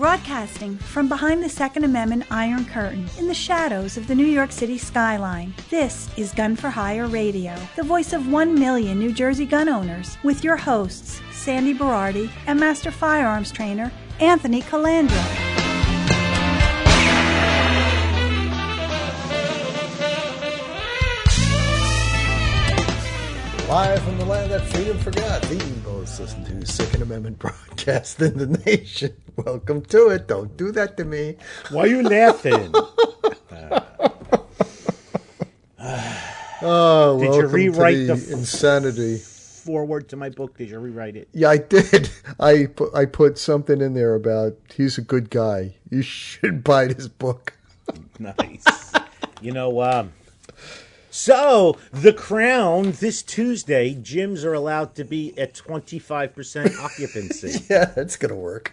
Broadcasting from behind the Second Amendment Iron Curtain in the shadows of the New York City skyline, this is Gun for Hire Radio, the voice of one million New Jersey gun owners, with your hosts, Sandy Berardi and Master Firearms Trainer Anthony Colandro. Live from the land that freedom forgot, the listened to Second Amendment broadcast in the nation. Welcome to it. Don't do that to me. Why are you laughing? Oh, Did you rewrite the the insanity? Forward to my book. Did you rewrite it? Yeah, I did. I put, I put something in there about he's a good guy. You should buy this book. Nice. you know, um, so the Crown this Tuesday, gyms are allowed to be at twenty five percent occupancy. Yeah, that's gonna work.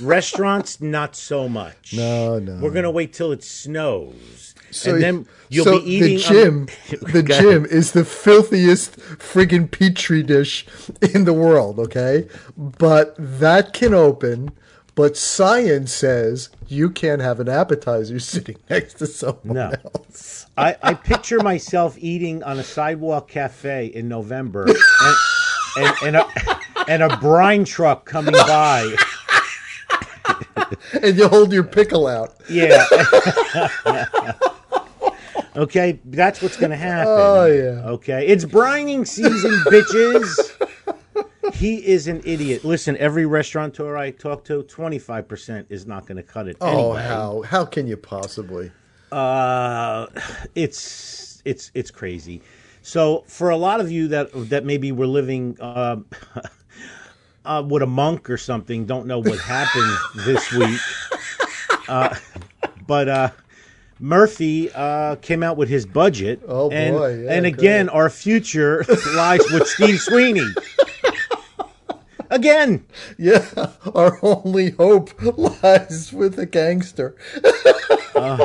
Restaurants, not so much. No, no. We're gonna wait till it snows, So, and then you'll so be eating. the gym. um, the gym is the filthiest friggin' petri dish in the world. Okay, but that can open. But science says you can't have an appetizer sitting next to someone No. else. I, I picture myself eating on a sidewalk cafe in November, and and, and a and a brine truck coming by. And you hold your pickle out. Yeah. okay, that's what's going to happen. Oh, yeah. Okay, it's brining season, bitches. He is an idiot. Listen, every restaurateur I talk to, twenty five percent is not going to cut it. Oh, anyway. how how can you possibly? Uh, it's it's it's crazy. So for a lot of you that that maybe were living uh, uh, with a monk or something, don't know what happened this week. Uh, but uh, Murphy uh, came out with his budget. Oh, and, boy, yeah, and again, our future lies with Steve Sweeney. Again, Yeah, our only hope lies with a gangster. Uh,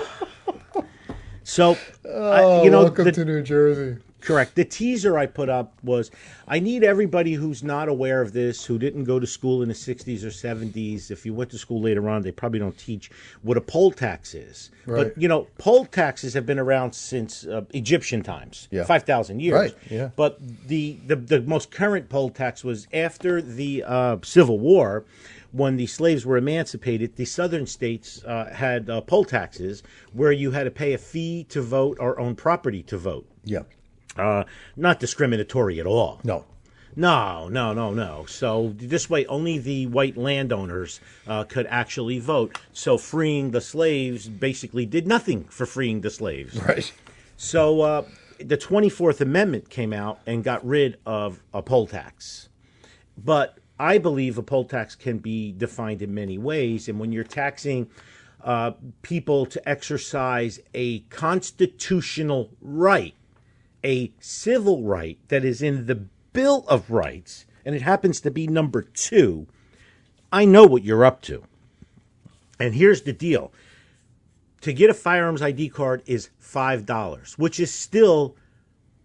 so Oh, I, you know, welcome the- to New Jersey. Correct. The teaser I put up was I need everybody who's not aware of this, who didn't go to school in the 60s or 70s. If you went to school later on, they probably don't teach what a poll tax is. Right. But, you know, poll taxes have been around since uh, Egyptian times, Yeah. 5,000 years. Right, yeah. But the, the, the most current poll tax was after the uh, Civil War. When the slaves were emancipated, the southern states uh, had uh, poll taxes where you had to pay a fee to vote or own property to vote Yeah. Uh, not discriminatory at all. No. No, no, no, no. So this way, only the white landowners uh, could actually vote. So freeing the slaves basically did nothing for freeing the slaves. Right. So uh, the 24th Amendment came out and got rid of a poll tax. But I believe a poll tax can be defined in many ways. And when you're taxing uh, people to exercise a constitutional right, a civil right that is in the Bill of Rights, and it happens to be number two, I know what you're up to. And here's the deal to get a firearms ID card is $5, which is still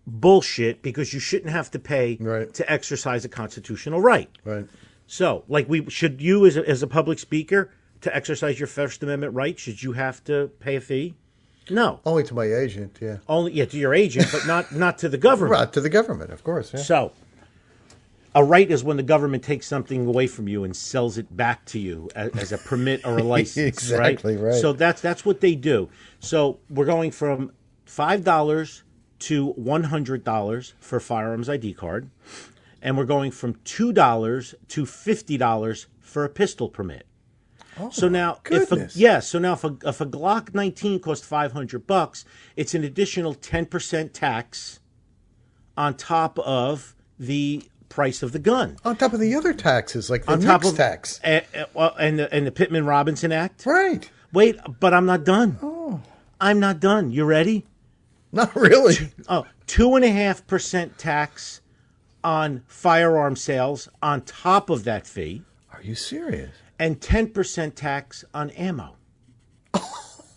bullshit because you shouldn't have to pay Right. to exercise a constitutional right. Right. So, like, we should you as a, as a public speaker to exercise your First Amendment right, should you have to pay a fee? No, Only to my agent, yeah. only yeah to your agent, but not not to the government. Right, to the government, of course. Yeah. So, a right is when the government takes something away from you and sells it back to you as, as a permit or a license. Exactly, right. So that's that's what they do. So we're going from five dollars to one hundred dollars for firearms ID card, and we're going from two dollars to fifty dollars for a pistol permit. So now, if a, Oh, yeah, so now if a, if a Glock 19 costs 500 bucks, it's an additional 10% tax on top of the price of the gun. On top of the other taxes, like the on top of tax. eh, and the, and the Pittman Robertson Act. Right. Wait, but I'm not done. Oh. I'm not done. You ready? Not really. Oh, two and a half percent tax on firearm sales on top of that fee, Are you serious? And ten percent tax on ammo.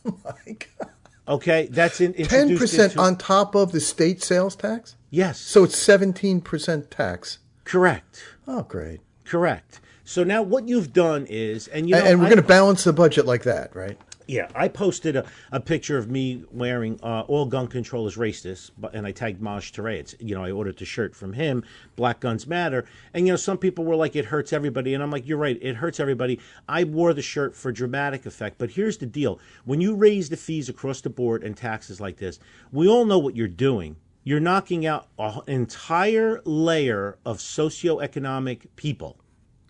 Oh My God. Okay, that's in, 10% into- on top of the state sales tax. Yes, So it's seventeen percent tax. correct, Oh, great. correct. So now what you've done is, and you know, and, and we're going to balance the budget like that, right? Yeah, I posted a, a picture of me wearing uh, all gun control is racist, but and I tagged Maj Touré. It's you know I ordered the shirt from him. Black Guns Matter, and you know some people were like it hurts everybody, and I'm like you're right, it hurts everybody. I wore the shirt for dramatic effect, but here's the deal: when you raise the fees across the board and taxes like this, we all know what you're doing. You're knocking out an entire layer of socioeconomic people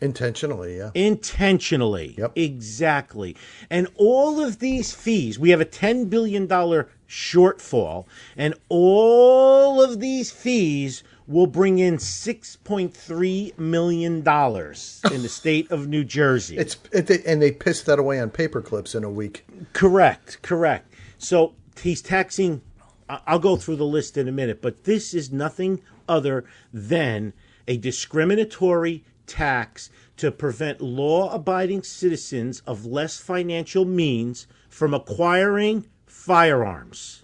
Intentionally, yeah. intentionally. Yep. Exactly. And all of these fees, we have a $10 billion shortfall, and all of these fees will bring in $6.3 million in the state of New Jersey. It's it, and they pissed that away on paper clips in a week. Correct, correct. So he's taxing. I'll go through the list in a minute, but this is nothing other than a discriminatory tax to prevent law abiding citizens of less financial means from acquiring firearms.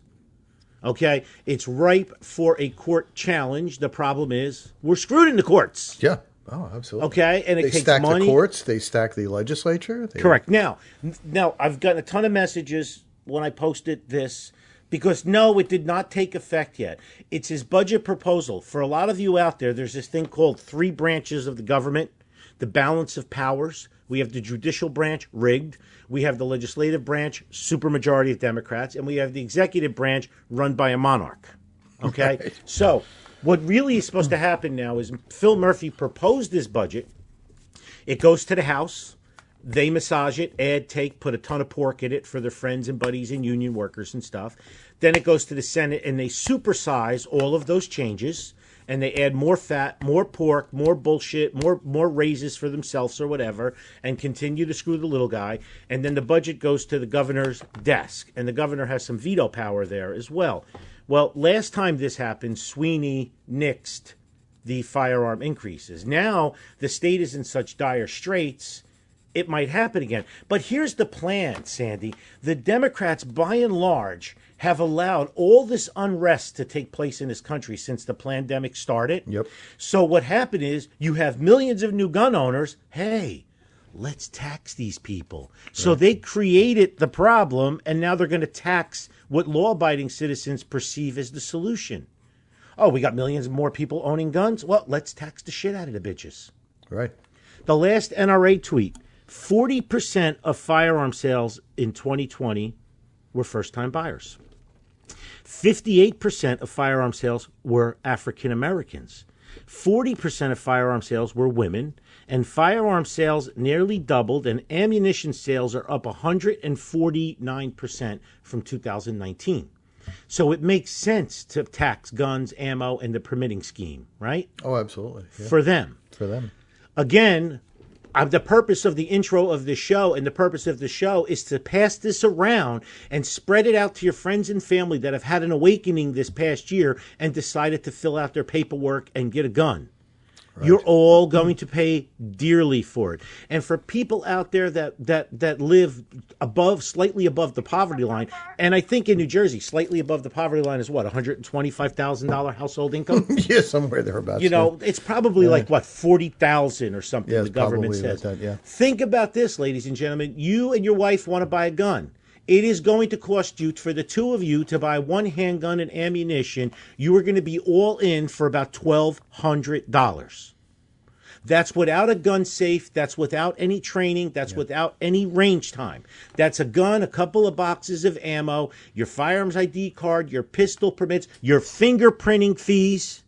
Okay? It's ripe for a court challenge. The problem is we're screwed in the courts. Yeah. Oh, absolutely. Okay, and it they takes stack money. the courts. They stack the legislature. They, Correct. Now, now I've gotten a ton of messages when I posted this because no, it did not take effect yet. It's his budget proposal. For a lot of you out there, there's this thing called three branches of the government, the balance of powers. We have the judicial branch rigged. We have the legislative branch, supermajority of Democrats, and we have the executive branch run by a monarch. Okay? So, what really is supposed to happen now is Phil Murphy proposed this budget. It goes to the House. They massage it, add, take, put a ton of pork in it for their friends and buddies and union workers and stuff. Then it goes to the Senate and they supersize all of those changes and they add more fat, more pork, more bullshit, more more raises for themselves or whatever, and continue to screw the little guy. And then the budget goes to the governor's desk, and the governor has some veto power there as well. Well, last time this happened, Sweeney nixed the firearm increases. Now the state is in such dire straits, it might happen again. But here's the plan, Sandy. The Democrats, by and large, have allowed all this unrest to take place in this country since the pandemic started. Yep. So what happened is you have millions of new gun owners. Hey, let's tax these people. So they created the problem, and now they're going to tax what law abiding citizens perceive as the solution. Oh, we got millions more people owning guns? Well, let's tax the shit out of the bitches. Right. The last NRA tweet 40% of firearm sales in 2020 were first time buyers. 58% of firearm sales were African Americans. 40% of firearm sales were women, and firearm sales nearly doubled, and ammunition sales are up 149% from 2019. So it makes sense to tax guns, ammo, and the permitting scheme, right? Oh, absolutely. Yeah. For them For them. again, the purpose of the intro of the show and the purpose of the show is to pass this around and spread it out to your friends and family that have had an awakening this past year and decided to fill out their paperwork and get a gun. You're all mm-hmm. going to pay dearly for it. And for people out there that, that, that live above, slightly above the poverty line, and I think in New Jersey, slightly above the poverty line is what, $125,000 household income? yeah, somewhere thereabouts. You know, it's probably like what forty thousand or something. Yeah, the government says. that, yeah. Think about this, ladies and gentlemen. You and your wife want to buy a gun. It is going to cost you for the two of you to buy one handgun and ammunition. You are going to be all in for about twelve hundred dollars. That's without a gun safe. That's without any training. That's without any range time. That's a gun, a couple of boxes of ammo, your firearms ID card, your pistol permits, your fingerprinting fees.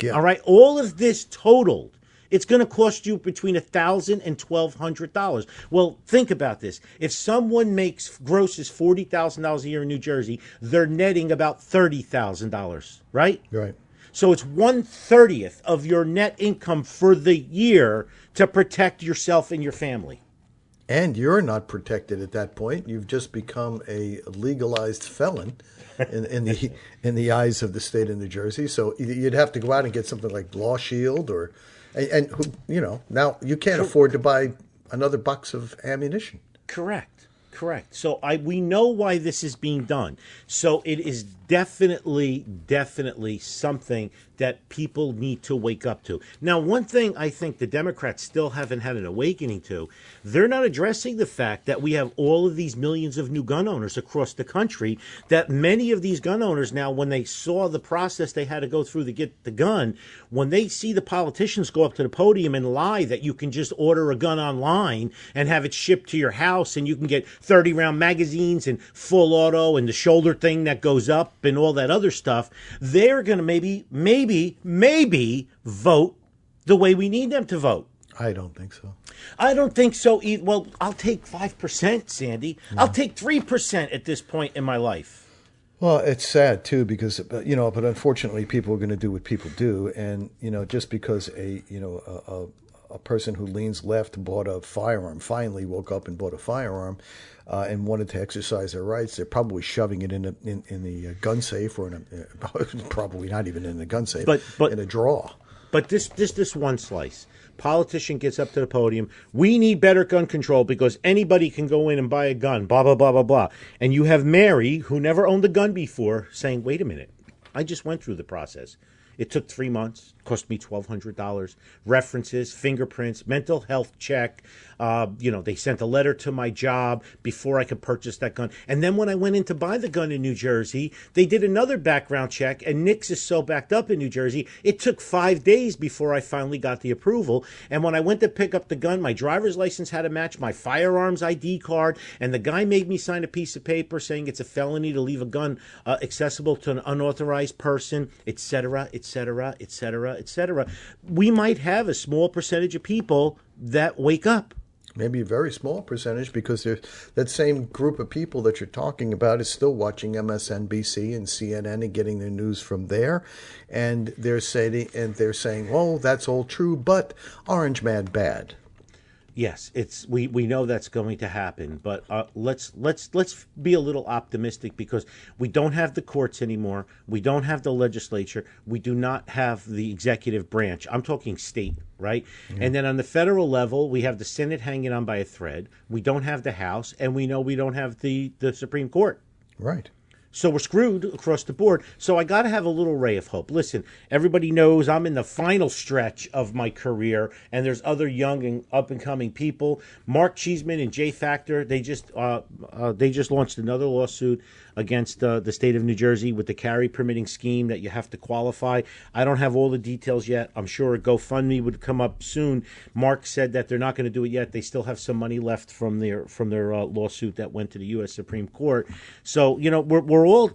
Yeah. All right, all of this totaled, it's going to cost you between a thousand and twelve hundred dollars. Well, think about this: if someone makes grosses forty thousand dollars a year in New Jersey, they're netting about thirty thousand dollars, right? Right. So it's one thirtieth of your net income for the year to protect yourself and your family. And you're not protected at that point. You've just become a legalized felon in, in the in the eyes of the state of New Jersey. So you'd have to go out and get something like Law Shield or, and, and who, you know, now you can't afford to buy another box of ammunition. Correct. Correct. So I we know why this is being done. So it is definitely, definitely something that people need to wake up to. Now, one thing I think the Democrats still haven't had an awakening to, they're not addressing the fact that we have all of these millions of new gun owners across the country, that many of these gun owners now, when they saw the process they had to go through to get the gun, when they see the politicians go up to the podium and lie that you can just order a gun online and have it shipped to your house and you can get 30 round magazines and full auto and the shoulder thing that goes up and all that other stuff, they're going to maybe, maybe, maybe vote the way we need them to vote. I don't think so. I don't think so either. Well, I'll take 5%, Sandy. I'll mm. take 3% at this point in my life. Well, it's sad too because uh, you know, but unfortunately, people are going to do what people do, and you know, just because a you know a, a, a person who leans left bought a firearm, finally woke up and bought a firearm, uh, and wanted to exercise their rights, they're probably shoving it in a, in, in the uh, gun safe or in a, uh, probably not even in the gun safe, But- but- in a drawer. But this this this one slice. Politician gets up to the podium. We need better gun control because anybody can go in and buy a gun. Blah blah blah blah blah. And you have Mary, who never owned a gun before, saying, "Wait a minute, I just went through the process. It took three months. Cost me twelve hundred dollars. References, fingerprints, mental health check. Uh, you know, they sent a letter to my job before I could purchase that gun. And then when I went in to buy the gun in New Jersey, they did another background check. And NICS is so backed up in New Jersey, it took five days before I finally got the approval. And when I went to pick up the gun, my driver's license had to match my firearms ID card, and the guy made me sign a piece of paper saying it's a felony to leave a gun uh, accessible to an unauthorized person, etc., etc., etc., etc. Etc. We might have a small percentage of people that wake up. Maybe a very small percentage because that same group of people that you're talking about is still watching MSNBC and CNN and getting their news from there, and they're saying and they're saying, "Oh, that's all true, but Orange Man bad." Yes, it's we, we know that's going to happen, but uh, let's let's let's be a little optimistic because we don't have the courts anymore. We don't have the legislature. We do not have the executive branch. I'm talking state, right? And then on the federal level, we have the Senate hanging on by a thread. We don't have the House, and we know we don't have the the Supreme Court. Right. So we're screwed across the board. So I got to have a little ray of hope. Listen, everybody knows I'm in the final stretch of my career, and there's other young and up and coming people. Mark Cheeseman and J Factor, they just uh, uh, they just launched another lawsuit against uh, the state of New Jersey with the carry permitting scheme that you have to qualify. I don't have all the details yet. I'm sure a GoFundMe would come up soon. Mark said that they're not going to do it yet. They still have some money left from their from their uh, lawsuit that went to the U.S. Supreme Court. So you know we're we're all.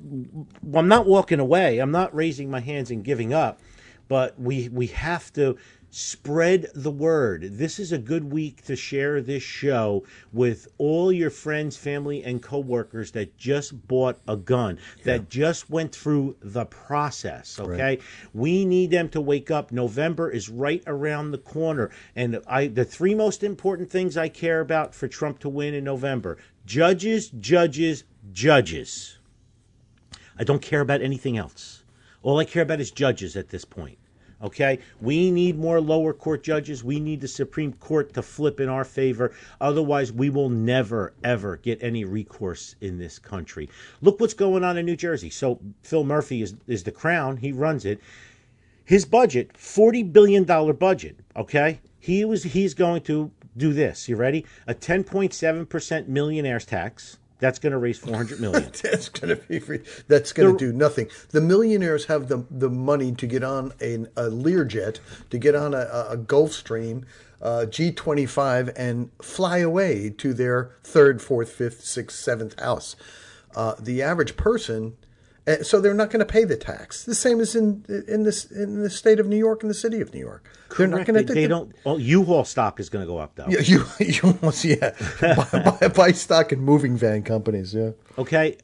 I'm not walking away. I'm not raising my hands and giving up, but we we have to spread the word. This is a good week to share this show with all your friends, family, and coworkers that just bought a gun, that just went through the process. Okay, we need them to wake up. November is right around the corner, and I the three most important things I care about for Trump to win in November: judges, judges, judges. I don't care about anything else. All I care about is judges at this point. Okay? We need more lower court judges. We need the Supreme Court to flip in our favor. Otherwise, we will never, ever get any recourse in this country. Look what's going on in New Jersey. So, Phil Murphy is, is the crown, he runs it. His budget, $40 billion budget, okay? He was he's going to do this. You ready? A 10.7% millionaires tax. That's going to raise 400 million. That's going to be free. That's going to do nothing. The millionaires have the the money to get on a, a Learjet, to get on a, a Gulfstream, uh, G25, and fly away to their third, fourth, fifth, sixth, seventh house. Uh, the average person, Uh, so they're not going to pay the tax. The same as in in this in the state of New York and the city of New York. They're not Correct. going They, to. they don't. Well, U-Haul stock is going to go up though. Yeah, you you almost yeah buy, buy, buy stock in moving van companies. Yeah. Okay,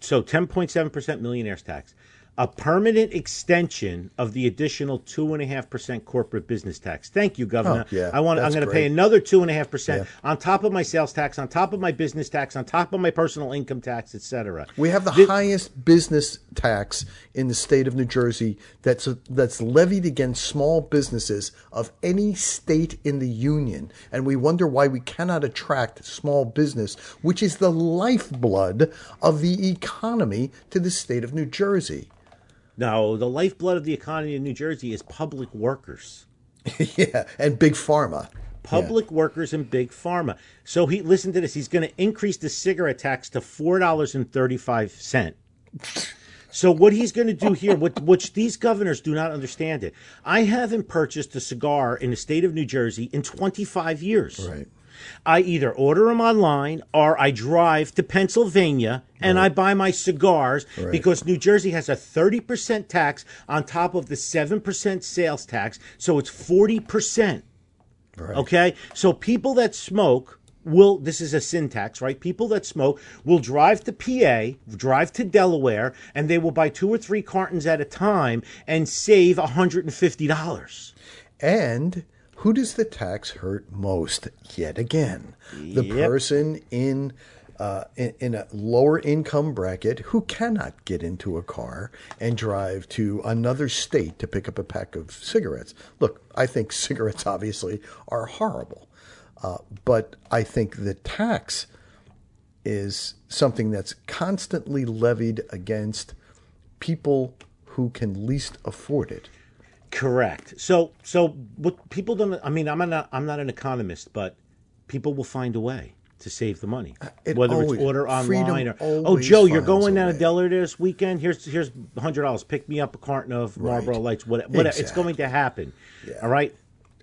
so 10.7% millionaires tax. A permanent extension of the additional two and a half percent corporate business tax. Thank you, Governor. Oh, yeah, I want. I'm going to pay another two and a half percent on top of my sales tax, on top of my business tax, on top of my personal income tax, etc. We have the highest business tax in the state of New Jersey that's that's levied against small businesses of any state in the union, and we wonder why we cannot attract small business, which is the lifeblood of the economy to the state of New Jersey. No, the lifeblood of the economy in New Jersey is public workers. yeah, and big pharma. Public workers and big pharma. So he listen to this. He's going to increase the cigarette tax to four dollars and thirty five cent. So what he's going to do here, what, which these governors do not understand it. I haven't purchased a cigar in the state of New Jersey in twenty five years. Right. I either order them online or I drive to Pennsylvania and I buy my cigars Right. because New Jersey has a 30% tax on top of the 7% sales tax. So it's 40%. Right. Okay? So people that smoke will, this is a sin tax, right? People that smoke will drive to PA, drive to Delaware, and they will buy two or three cartons at a time and save $150. And who does the tax hurt most? Yet again, the Yep. person in, uh, in in a lower income bracket who cannot get into a car and drive to another state to pick up a pack of cigarettes. Look, I think cigarettes obviously are horrible, uh, but I think the tax is something that's constantly levied against people who can least afford it. Correct. So, so what people don't. I mean, I'm not. I'm not an economist, but people will find a way to save the money, Uh, it whether always- it's order online or. Oh, Joe, you're going down to. Delaware this weekend. Here's here's hundred dollars. Pick me up a carton of Marlboro Lights. What? What? It's going to happen. Yeah. All right.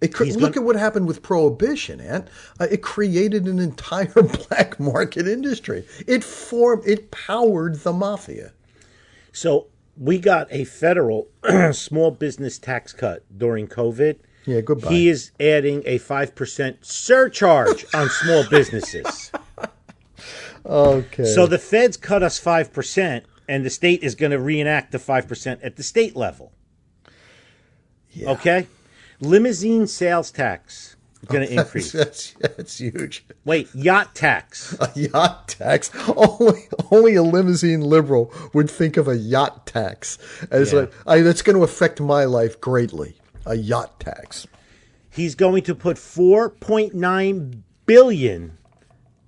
It He's look gonna- at what happened with prohibition, Ant. Uh, it created an entire black market industry. It formed, it powered the mafia. So we got a federal small business tax cut during COVID. Yeah, goodbye. He is adding a five percent surcharge on small businesses. Okay. So the feds cut us 5%, and the state is going to reenact the 5% at the state level. Yeah. Okay? Limousine sales tax going to increase. that's, that's huge. Wait, yacht tax. A yacht tax. Only, only a limousine liberal would think of a yacht tax as Yeah. like I, that's going to affect my life greatly. A yacht tax. He's going to put 4.9 billion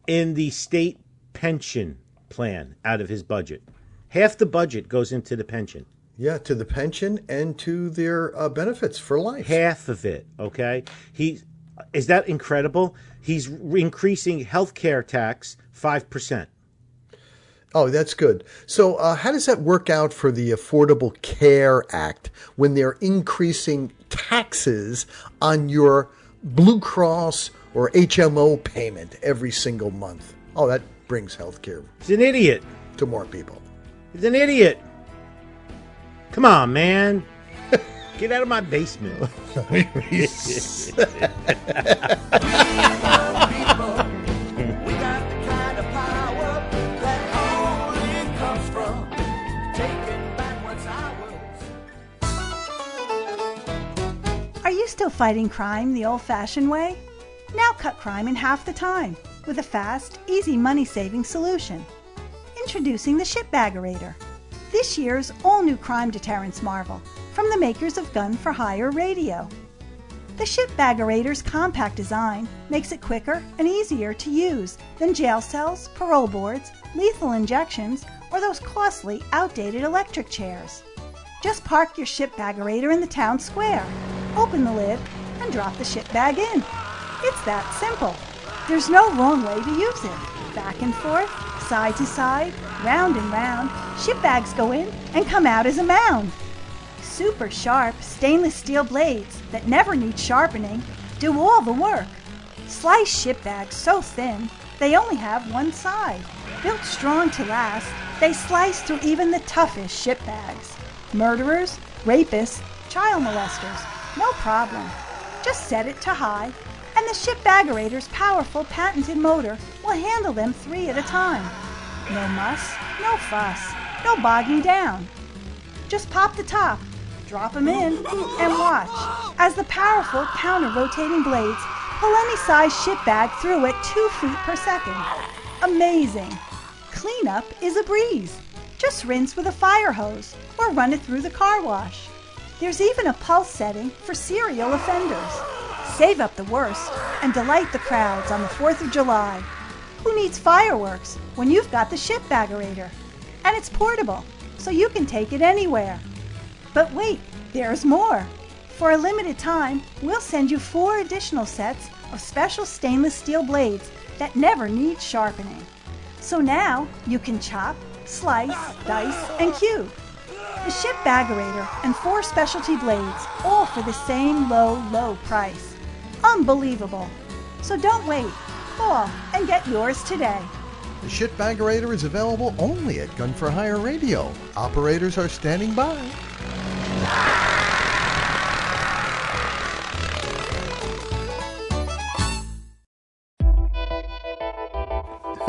in the state pension plan out of his budget. Half the budget goes into the pension. Yeah, to the pension and to their uh, benefits for life. half of it. Okay, he is that incredible? He's increasing health care tax five percent. Oh, that's good. So, uh, how does that work out for the Affordable Care Act when they're increasing taxes on your Blue Cross or HMO payment every single month? Oh, that brings health care He's an idiot. to more people. He's an idiot. Come on, man. Get out of my basement. Are you still fighting crime the old fashioned way? Now cut crime in half the time with a fast, easy money saving solution. Introducing the Shipbaggerator, this year's all new crime deterrence marvel from the makers of Gun for Hire Radio. The Shipbaggerator's compact design makes it quicker and easier to use than jail cells, parole boards, lethal injections, or those costly, outdated electric chairs. Just park your shipbaggerator in the town square, open the lid, and drop the ship bag in. It's that simple. There's no wrong way to use it. Back and forth, side to side, round and round, ship bags go in and come out as a mound. Super sharp stainless steel blades that never need sharpening do all the work. Slice ship bags so thin they only have one side. Built strong to last, they slice through even the toughest ship bags. Murderers, rapists, child molesters, no problem. Just set it to high, and the ship baggerator's powerful patented motor will handle them three at a time. No muss, no fuss, no bogging down. Just pop the top, drop them in, and watch as the powerful counter-rotating blades pull any size ship bag through at 2 feet per second. Amazing! Cleanup is a breeze. Just rinse with a fire hose or run it through the car wash. There's even a pulse setting for serial offenders. Save up the worst and delight the crowds on the 4th of July. Who needs fireworks when you've got the ship baggerator? And it's portable, so you can take it anywhere. But wait, there's more. For a limited time, we'll send you four additional sets of special stainless steel blades that never need sharpening. So now you can chop, slice, dice, and cube. The ship baggerator and four specialty blades, all for the same low, low price. Unbelievable. So don't wait. Call and get yours today. The Shitbaggerator is available only at Gun for Hire Radio. Operators are standing by.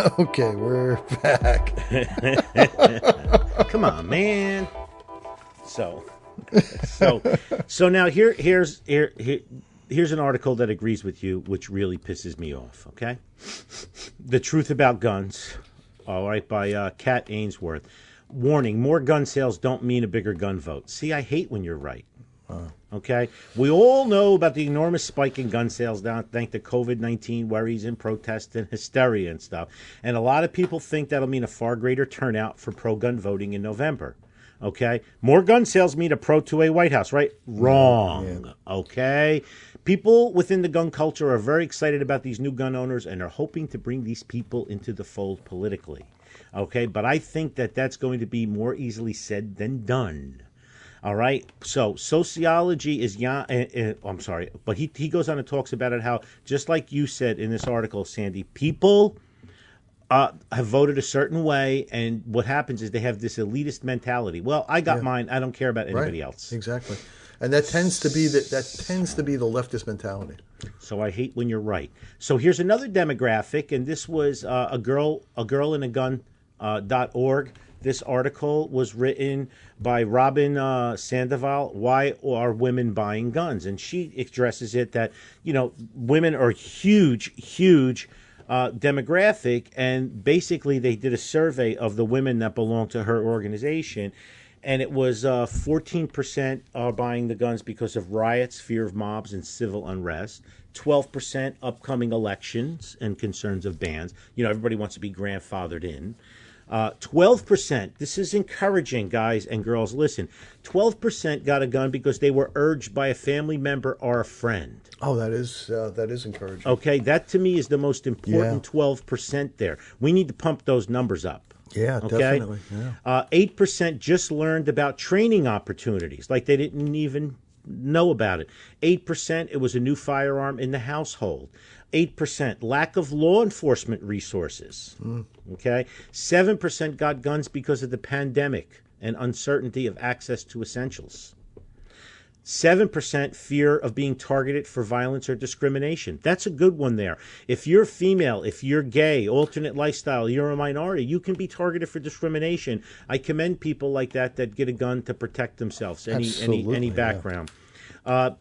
Okay, we're back. Come on, man. So, so, so now here, here's here, here, here's an article that agrees with you, which really pisses me off. Okay, the truth about guns. All right, by uh, Kat Ainsworth. Warning: More gun sales don't mean a bigger gun vote. See, I hate when you're right. Okay, we all know about the enormous spike in gun sales now, thanks to COVID nineteen worries and protests and hysteria and stuff. And a lot of people think that'll mean a far greater turnout for pro gun voting in November. Okay, more gun sales mean a pro to a White House, right? Wrong. Okay, people within the gun culture are very excited about these new gun owners and are hoping to bring these people into the fold politically. Okay, but I think that that's going to be more easily said than done. All right. So sociology is yeah. Uh, uh, I'm sorry, but he he goes on and talks about it how just like you said in this article, Sandy, people uh, have voted a certain way, and what happens is they have this elitist mentality. Well, I got mine. I don't care about anybody right. else. Exactly. And that tends to be the, that tends to be the leftist mentality. So I hate when you're right. So here's another demographic, and this was uh, a girl, a girl in a gun uh, dot org. This article was written by Robyn uh, Sandoval. Why are women buying guns? And she addresses it that you know women are huge, huge uh, demographic, and basically they did a survey of the women that belong to her organization, and it was uh, 14% are buying the guns because of riots, fear of mobs, and civil unrest. 12% upcoming elections and concerns of bans. You know, everybody wants to be grandfathered in. Uh, 12%, this is encouraging, guys and girls. Listen, 12% got a gun because they were urged by a family member or a friend. Oh, that is uh, that is encouraging. Okay, that to me is the most important Yeah. 12% there. We need to pump those numbers up. Yeah, Okay. definitely. Yeah. Uh, 8% just learned about training opportunities, like they didn't even know about it. 8% it was a new firearm in the household. 8% lack of law enforcement resources. Okay. 7% got guns because of the pandemic and uncertainty of access to essentials. 7% fear of being targeted for violence or discrimination. That's a good one there. If you're female, if you're gay, alternate lifestyle, you're a minority, you can be targeted for discrimination. I commend people like that that get a gun to protect themselves, any any Absolutely, any yeah. background. Uh,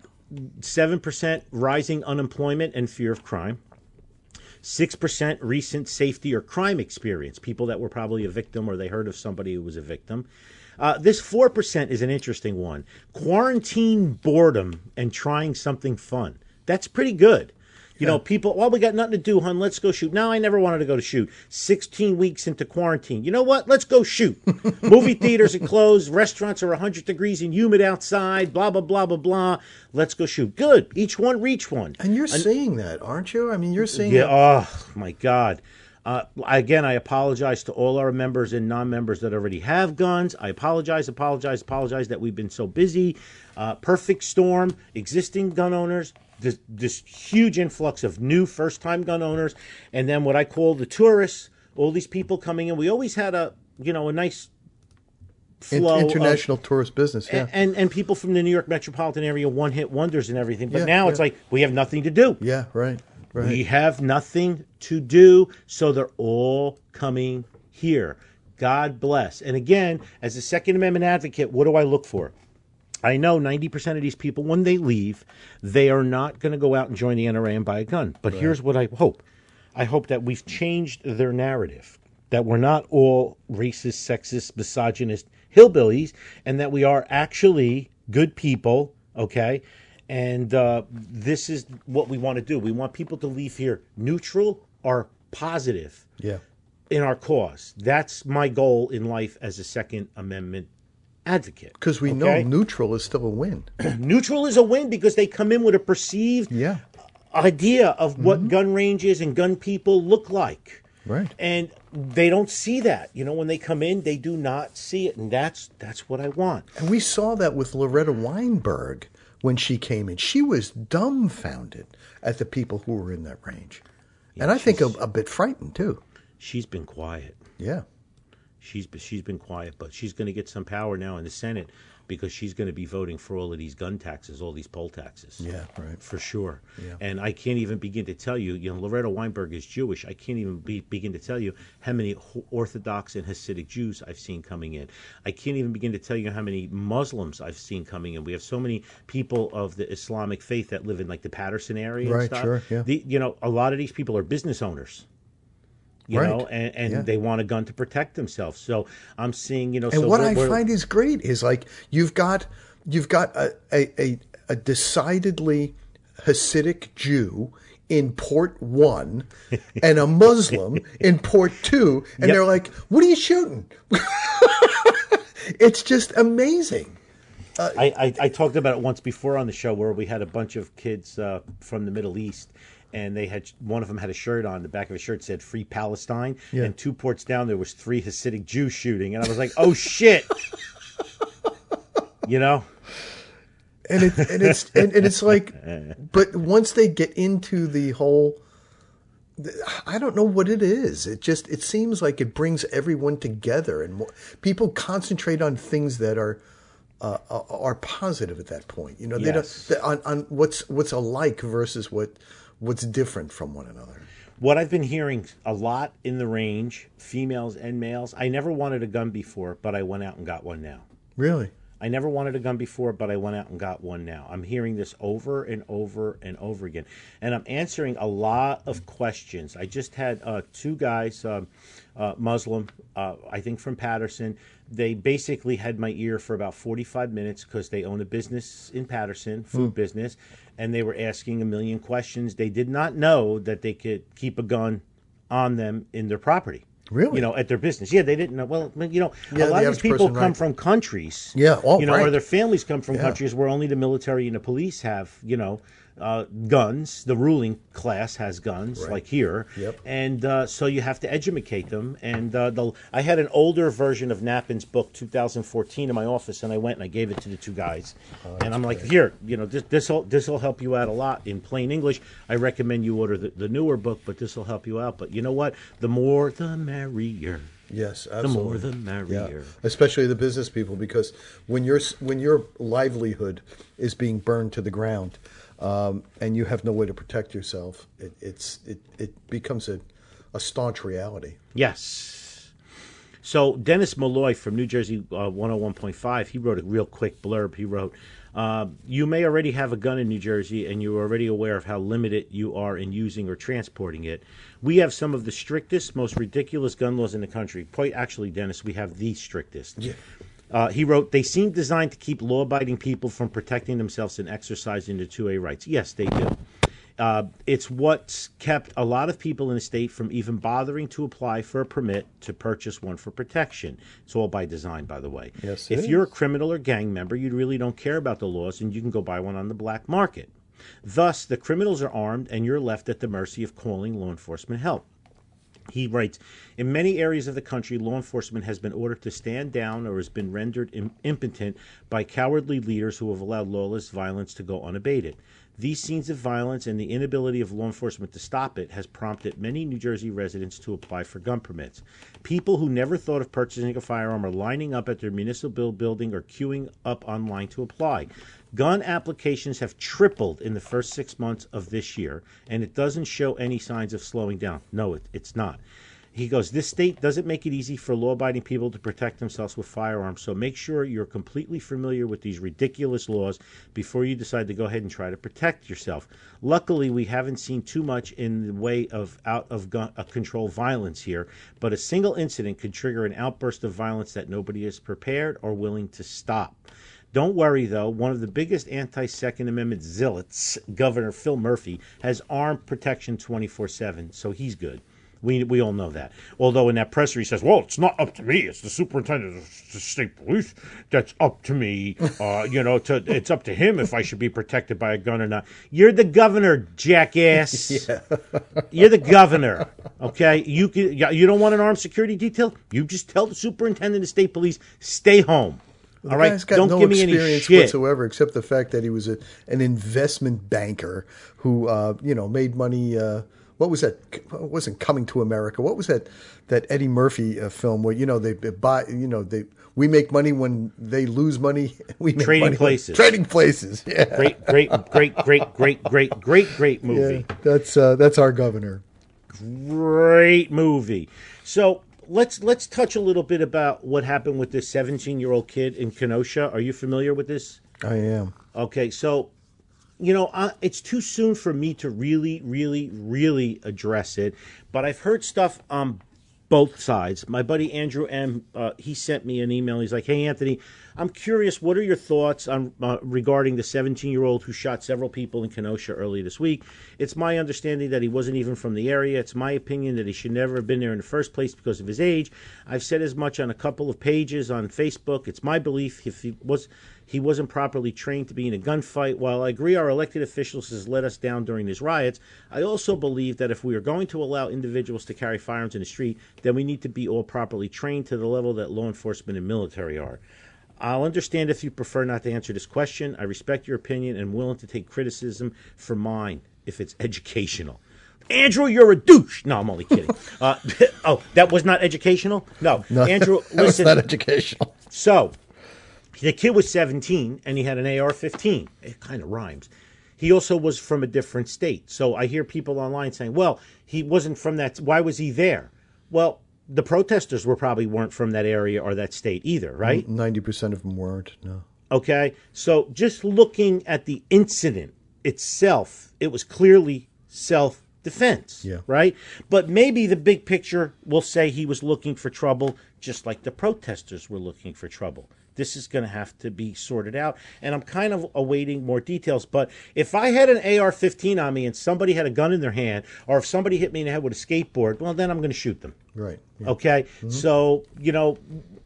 7% rising unemployment and fear of crime. 6% recent safety or crime experience, people that were probably a victim or they heard of somebody who was a victim. Uh, this 4% is an interesting one. Quarantine boredom and trying something fun. That's pretty good. You know, people, well, we got nothing to do, hun. Let's go shoot. No, I never wanted to go to shoot. 16 weeks into quarantine. You know what? Let's go shoot. Movie theaters are closed. Restaurants are 100 degrees and humid outside. Blah, blah, blah, blah, blah. Let's go shoot. Good. Each one reach one. And you're seeing that, aren't you? I mean, you're seeing Yeah. it. Oh my God. Uh, again, I apologize to all our members and non-members that already have guns. I apologize, apologize, apologize that we've been so busy. Uh, perfect storm, existing gun owners, this, this huge influx of new first-time gun owners, and then what I call the tourists. All these people coming in. We always had a you know a nice flow of- international tourist business. Yeah. and and people from the New York metropolitan area, one-hit wonders and everything. But Yeah, now it's like we have nothing to do. yeah. Right. Right. We have nothing to do, so they're all coming here. God bless. And again, as a Second Amendment advocate, what do I look for? I know 90% of these people, when they leave, they are not going to go out and join the NRA and buy a gun. But here's what I hope I hope that we've changed their narrative, that we're not all racist, sexist, misogynist hillbillies, and that we are actually good people, okay? And uh, this is what we want to do. We want people to leave here neutral or positive Yeah. in our cause. That's my goal in life as a Second Amendment advocate. Because we okay? know neutral is still a win. neutral is a win because they come in with a perceived Yeah. idea of what gun ranges and gun people look like. Right. And they don't see that. You know, when they come in, they do not see it, and that's that's what I want. And we saw that with Loretta Weinberg when she came in. She was dumbfounded at the people who were in that range. and I think a, a bit frightened too. She's been quiet. Yeah. She's she's been quiet, but she's going to get some power now in the Senate because she's going to be voting for all of these gun taxes, all these poll taxes. Yeah, right. for sure. Yeah. And I can't even begin to tell you. You know, Loretta Weinberg is Jewish. I can't even be, begin to tell you how many Orthodox and Hasidic Jews I've seen coming in. I can't even begin to tell you how many Muslims I've seen coming in. We have so many people of the Islamic faith that live in like the Paterson area. and Right, sure, yeah. The, you know, a lot of these people are business owners. You Right, know, and, and yeah. they want a gun to protect themselves. So I'm seeing, you know, And so what we're- I we're- find is great is like you've got you've got a a, a, decidedly Hasidic Jew in port one and a Muslim in port two, and Yep. they're like, "What are you shooting?" it's just amazing. I, I, I talked about it once before on the show where we had a bunch of kids uh, from the Middle East, and they had one of them had a shirt on. The back of his shirt said "Free Palestine," Yeah. and two ports down there was three Hasidic Jews shooting, and I was like, "Oh shit!" you know, and it and it's and, and it's like but once they get into the whole I don't know what it is. It just it seems like it brings everyone together, and more, people concentrate on things that are uh, are- are positive at that point. You know, they Yes. don't on, on what's what's alike versus what what's different from one another. what I've been hearing a lot in the range, females and males. I never wanted a gun before, but I went out and got one now. Really, I never wanted a gun before, but I went out and got one now. I'm hearing this over and over and over again. And I'm answering a lot of questions. I just had uh, two guys, um, uh, Muslim, uh, I think from Paterson. They basically had my ear for about 45 minutes because they own a business in Paterson, food hmm. business, and they were asking a million questions. They did not know that they could keep a gun on them in their property. Really? You know, at their business. Yeah, they didn't know. Well, you know, Yeah, a lot the of these people person, come right. from countries. Yeah, oh, you know, or their families come from Yeah. countries where only the military and the police have, you know, uh, guns. The ruling class has guns, Right. like here. Yep. And uh, so you have to educate them. And uh, the, I had an older version of Nappen's book, 2014, in my office, and I went and I gave it to the two guys. Oh, and I'm like, here, you know, this this will this will help you out a lot in plain English. I recommend you order the, the newer book, but this will help you out. But you know what? The more, the merrier. yes, The absolutely. more, the Yeah, merrier. especially the business people, because when your when your livelihood is being burned to the ground, um, and you have no way to protect yourself, it, it's it, it becomes a, a staunch reality. Yes. So Dennis Malloy from New Jersey uh, 101.5, he wrote a real quick blurb. He wrote, uh, "You may already have a gun in New Jersey, and you're already aware of how limited you are in using or transporting it. We have some of the strictest, most ridiculous gun laws in the country. Quite actually, Dennis, we have the strictest." Uh, he wrote, They seem designed to keep law abiding people from protecting themselves and exercising their 2A rights. Yes, they do. Uh, it's what's kept a lot of people in the state from even bothering to apply for a permit to purchase one for protection. It's all by design, by the way. Yes, if you're a criminal or gang member, you really don't care about the laws and you can go buy one on the black market. Thus, the criminals are armed and you're left at the mercy of calling law enforcement help. He writes In many areas of the country, law enforcement has been ordered to stand down or has been rendered Im- impotent by cowardly leaders who have allowed lawless violence to go unabated. These scenes of violence and the inability of law enforcement to stop it has prompted many New Jersey residents to apply for gun permits. People who never thought of purchasing a firearm are lining up at their municipal building or queuing up online to apply. Gun applications have tripled in the first six months of this year, and it doesn't show any signs of slowing down. No, it, it's not. He goes, This state doesn't make it easy for law abiding people to protect themselves with firearms, so make sure you're completely familiar with these ridiculous laws before you decide to go ahead and try to protect yourself. Luckily, we haven't seen too much in the way of out of gun, uh, control violence here, but a single incident could trigger an outburst of violence that nobody is prepared or willing to stop. Don't worry, though. One of the biggest anti Second Amendment zealots, Governor Phil Murphy, has armed protection 24 7, so he's good. We, we all know that. Although in that presser he says, "Well, it's not up to me. It's the superintendent of the state police that's up to me. Uh, you know, to, it's up to him if I should be protected by a gun or not." You're the governor, jackass. You're the governor. Okay, you can, you don't want an armed security detail. You just tell the superintendent of state police, stay home. All right, guy's got don't no give me any experience shit. whatsoever, except the fact that he was a, an investment banker who, uh, you know, made money. Uh, what was that? It wasn't Coming to America. What was that? That Eddie Murphy uh, film where you know they, they buy, you know, they we make money when they lose money. We make Trading money Places. Trading places. Yeah, Great, great, great, great, great, great, great, great movie. yeah. That's uh, that's our governor. great movie. So let's let's touch a little bit about what happened with this 17 year old kid in Kenosha. Are you familiar with this? I am. Okay, so you know uh, it's too soon for me to really, really, really address it, but I've heard stuff on both sides. My buddy Andrew M. Uh, he sent me an email. He's like, "Hey Anthony, I'm curious. What are your thoughts on uh, regarding the 17 year old who shot several people in Kenosha early this week? It's my understanding that he wasn't even from the area. It's my opinion that he should never have been there in the first place because of his age. I've said as much on a couple of pages on Facebook. It's my belief if he was he wasn't properly trained to be in a gunfight. While I agree our elected officials has let us down during these riots, I also believe that if we are going to allow individuals to carry firearms in the street, then we need to be all properly trained to the level that law enforcement and military are. I'll understand if you prefer not to answer this question. I respect your opinion and am willing to take criticism for mine if it's educational. Andrew, you're a douche. No, I'm only kidding. Uh, oh, that was not educational? No. no Andrew, that was not educational. So, the kid was 17 and he had an AR 15. It kind of rhymes. He also was from a different state. So I hear people online saying, well, he wasn't from that. Why was he there? Well, the protesters were probably weren't from that area or that state either, right? Ninety percent of them weren't. No. Okay. So just looking at the incident itself, it was clearly self defense. Yeah. Right? But maybe the big picture will say he was looking for trouble, just like the protesters were looking for trouble. This is going to have to be sorted out. And I'm kind of awaiting more details. But if I had an AR 15 on me and somebody had a gun in their hand, or if somebody hit me in the head with a skateboard, well, then I'm going to shoot them. Right. Yeah. Okay, so you know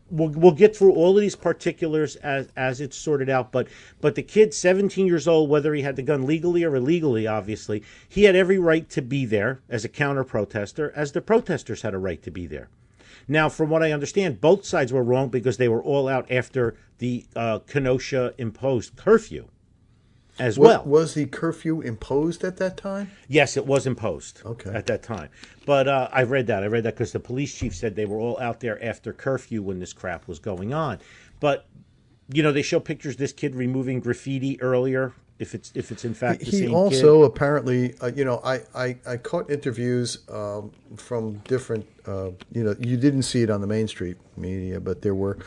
we'll we'll get through all of these particulars as as it's sorted out. But but the kid, 17 years old, whether he had the gun legally or illegally, obviously he had every right to be there as a counter protester, as the protesters had a right to be there. Now, from what I understand, both sides were wrong because they were all out after the uh, Kenosha imposed curfew as well. was the curfew imposed at that time? Yes, it was imposed. Okay. At that time, but uh, I read that. I read that because the police chief said they were all out there after curfew when this crap was going on. But you know, they show pictures of this kid removing graffiti earlier. If it's if it's in fact the he same also kid. apparently, uh, you know, I, I, I caught interviews um, from different, uh, you know, you didn't see it on the Main Street media, but there were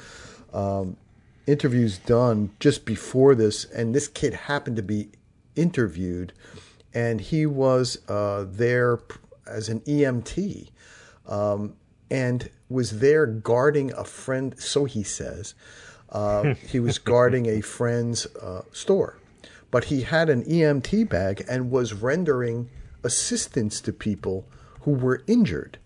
um, interviews done just before this, and this kid happened to be interviewed, and he was uh, there as an EMT um, and was there guarding a friend, so he says. Uh, he was guarding a friend's uh, store but he had an EMT bag and was rendering assistance to people who were injured.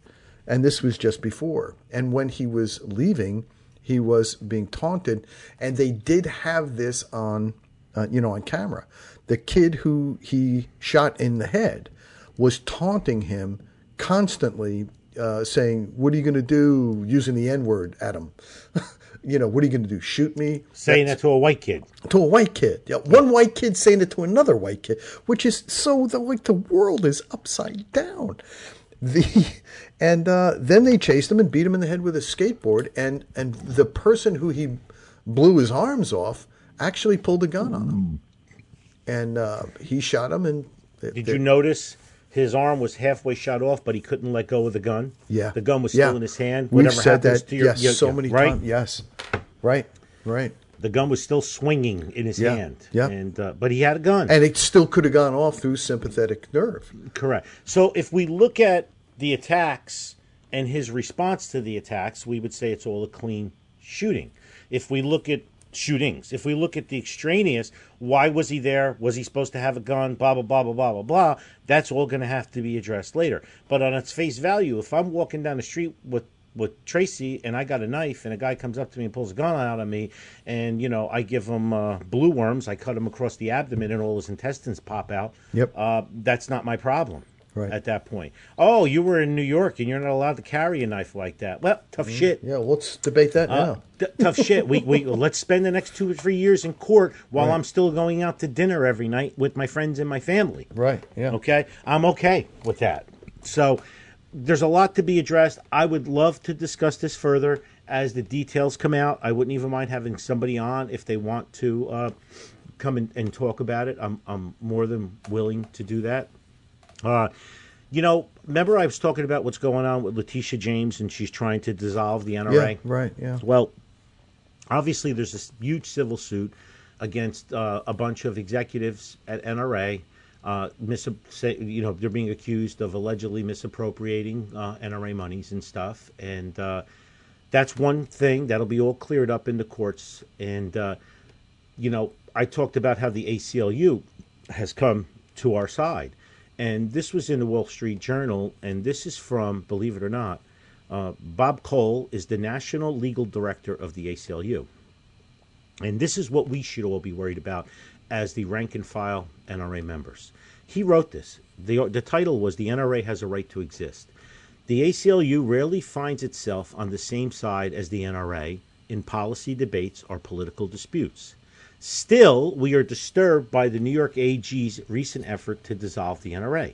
And this was just before. And when he was leaving, he was being taunted, and they did have this on, uh, you know, on camera. The kid who he shot in the head was taunting him constantly, uh, saying, "What are you going to do?" Using the N word at him. you know, what are you going to do? Shoot me? saying that to a white kid. to a white kid. Yeah, one white kid saying it to another white kid, which is so the like the world is upside down. The and uh, then they chased him and beat him in the head with a skateboard, and and the person who he blew his arms off actually pulled a gun on him, and uh, he shot him. And Did you notice his arm was halfway shot off, but he couldn't let go of the gun. Yeah. the gun was Yeah. still in his hand. We've Whatever said happens that. to your, yes, your- so your- many right? times. Yes. Right. Right. The gun was still swinging in his Yeah. hand. Yeah. and uh, but he had a gun. And it still could have gone off through sympathetic nerve. Correct. So if we look at the attacks and his response to the attacks, we would say it's all a clean shooting. If we look at shootings, if we look at the extraneous, why was he there? Was he supposed to have a gun? Blah blah blah blah blah blah blah. That's all going to have to be addressed later. But on its face value, if I'm walking down the street with with Tracy and I got a knife and a guy comes up to me and pulls a gun out on me and you know I give him uh, blue worms, I cut him across the abdomen and all his intestines pop out. Yep. Uh, that's not my problem. Right. At that point, oh, you were in New York and you're not allowed to carry a knife like that. Well, tough shit. Yeah, let's debate that Uh, now. t- tough shit. We, we let's spend the next two or three years in court while I'm still going out to dinner every night with my friends and my family. Right. Yeah. Okay, I'm okay with that. So there's a lot to be addressed. I would love to discuss this further as the details come out. I wouldn't even mind having somebody on if they want to uh, come in and talk about it. I'm I'm more than willing to do that. Uh, you know, remember I was talking about what's going on with Letitia James and she's trying to dissolve the NRA. Yeah. Right. Yeah. Well, obviously, there's this huge civil suit against uh, a bunch of executives at NRA. Uh, mis- say, you know, they're being accused of allegedly misappropriating uh, NRA monies and stuff, and uh, that's one thing that'll be all cleared up in the courts. And uh, you know, I talked about how the ACLU has come to our side, and this was in the Wall Street Journal, and this is from, believe it or not, uh, Bob Cole is the national legal director of the ACLU. And this is what we should all be worried about as the rank and file NRA members. He wrote this. The, the title was The NRA Has a Right to Exist. The ACLU rarely finds itself on the same side as the NRA in policy debates or political disputes. Still, we are disturbed by the New York AG's recent effort to dissolve the NRA.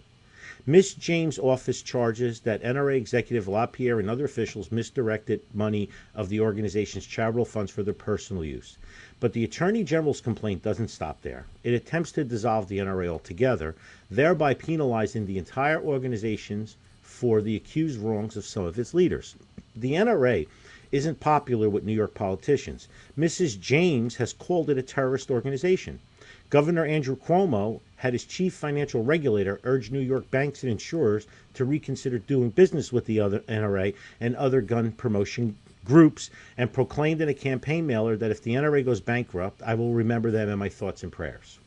Ms. James' office charges that NRA executive LaPierre and other officials misdirected money of the organization's charitable funds for their personal use. But the Attorney General's complaint doesn't stop there. It attempts to dissolve the NRA altogether, thereby penalizing the entire organization for the accused wrongs of some of its leaders. The NRA isn't popular with New York politicians. Mrs. James has called it a terrorist organization. Governor Andrew Cuomo had his chief financial regulator urge New York banks and insurers to reconsider doing business with the other NRA and other gun promotion groups and proclaimed in a campaign mailer that if the NRA goes bankrupt, I will remember them in my thoughts and prayers.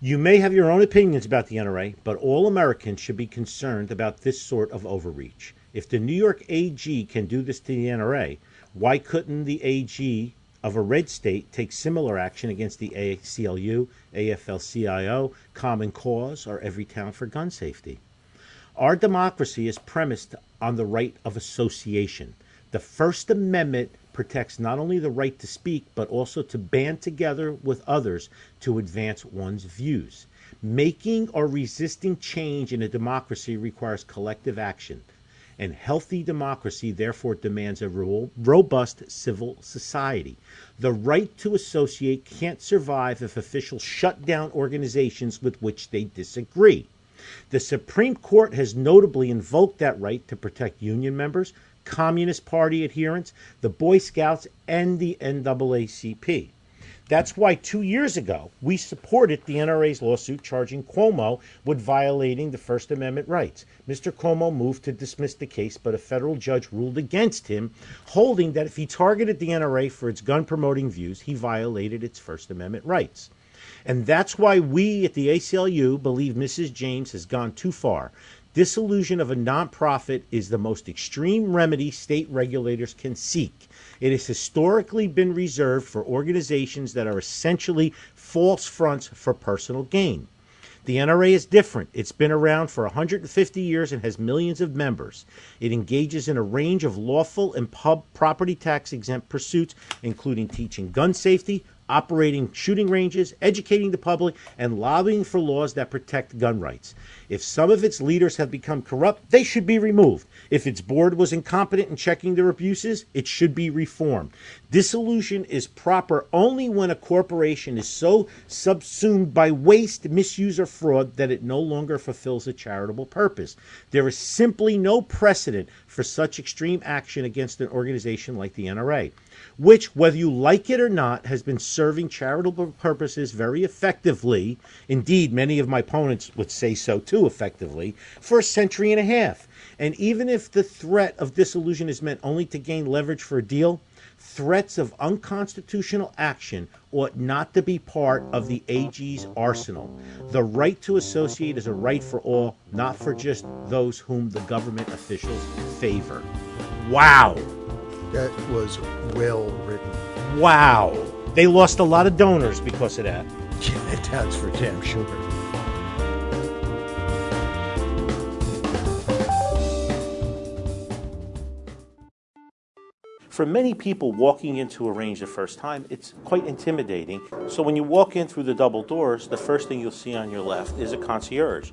You may have your own opinions about the NRA, but all Americans should be concerned about this sort of overreach. If the New York AG can do this to the NRA, why couldn't the AG of a red state take similar action against the ACLU, AFL-CIO, Common Cause, or Everytown for Gun Safety? Our democracy is premised on the right of association. The First Amendment protects not only the right to speak, but also to band together with others to advance one's views. Making or resisting change in a democracy requires collective action, and healthy democracy therefore demands a robust civil society. The right to associate can't survive if officials shut down organizations with which they disagree. The Supreme Court has notably invoked that right to protect union members, Communist Party adherents, the Boy Scouts, and the NAACP. That's why two years ago we supported the NRA's lawsuit charging Cuomo with violating the First Amendment rights. Mr. Cuomo moved to dismiss the case, but a federal judge ruled against him, holding that if he targeted the NRA for its gun promoting views, he violated its First Amendment rights. And that's why we at the ACLU believe Mrs. James has gone too far. Dissolution of a nonprofit is the most extreme remedy state regulators can seek. It has historically been reserved for organizations that are essentially false fronts for personal gain. The NRA is different. It's been around for 150 years and has millions of members. It engages in a range of lawful and pub property tax exempt pursuits, including teaching gun safety, operating shooting ranges, educating the public, and lobbying for laws that protect gun rights. If some of its leaders have become corrupt, they should be removed. If its board was incompetent in checking their abuses, it should be reformed. Dissolution is proper only when a corporation is so subsumed by waste, misuse, or fraud that it no longer fulfills a charitable purpose. There is simply no precedent for such extreme action against an organization like the NRA, which, whether you like it or not, has been serving charitable purposes very effectively. Indeed, many of my opponents would say so too effectively for a century and a half. And even if the threat of dissolution is meant only to gain leverage for a deal, threats of unconstitutional action ought not to be part of the AG's arsenal. The right to associate is a right for all, not for just those whom the government officials favor. Wow. That was well written. Wow. They lost a lot of donors because of that. Yeah, that's for damn sure. For many people walking into a range the first time, it's quite intimidating. So when you walk in through the double doors, the first thing you'll see on your left is a concierge.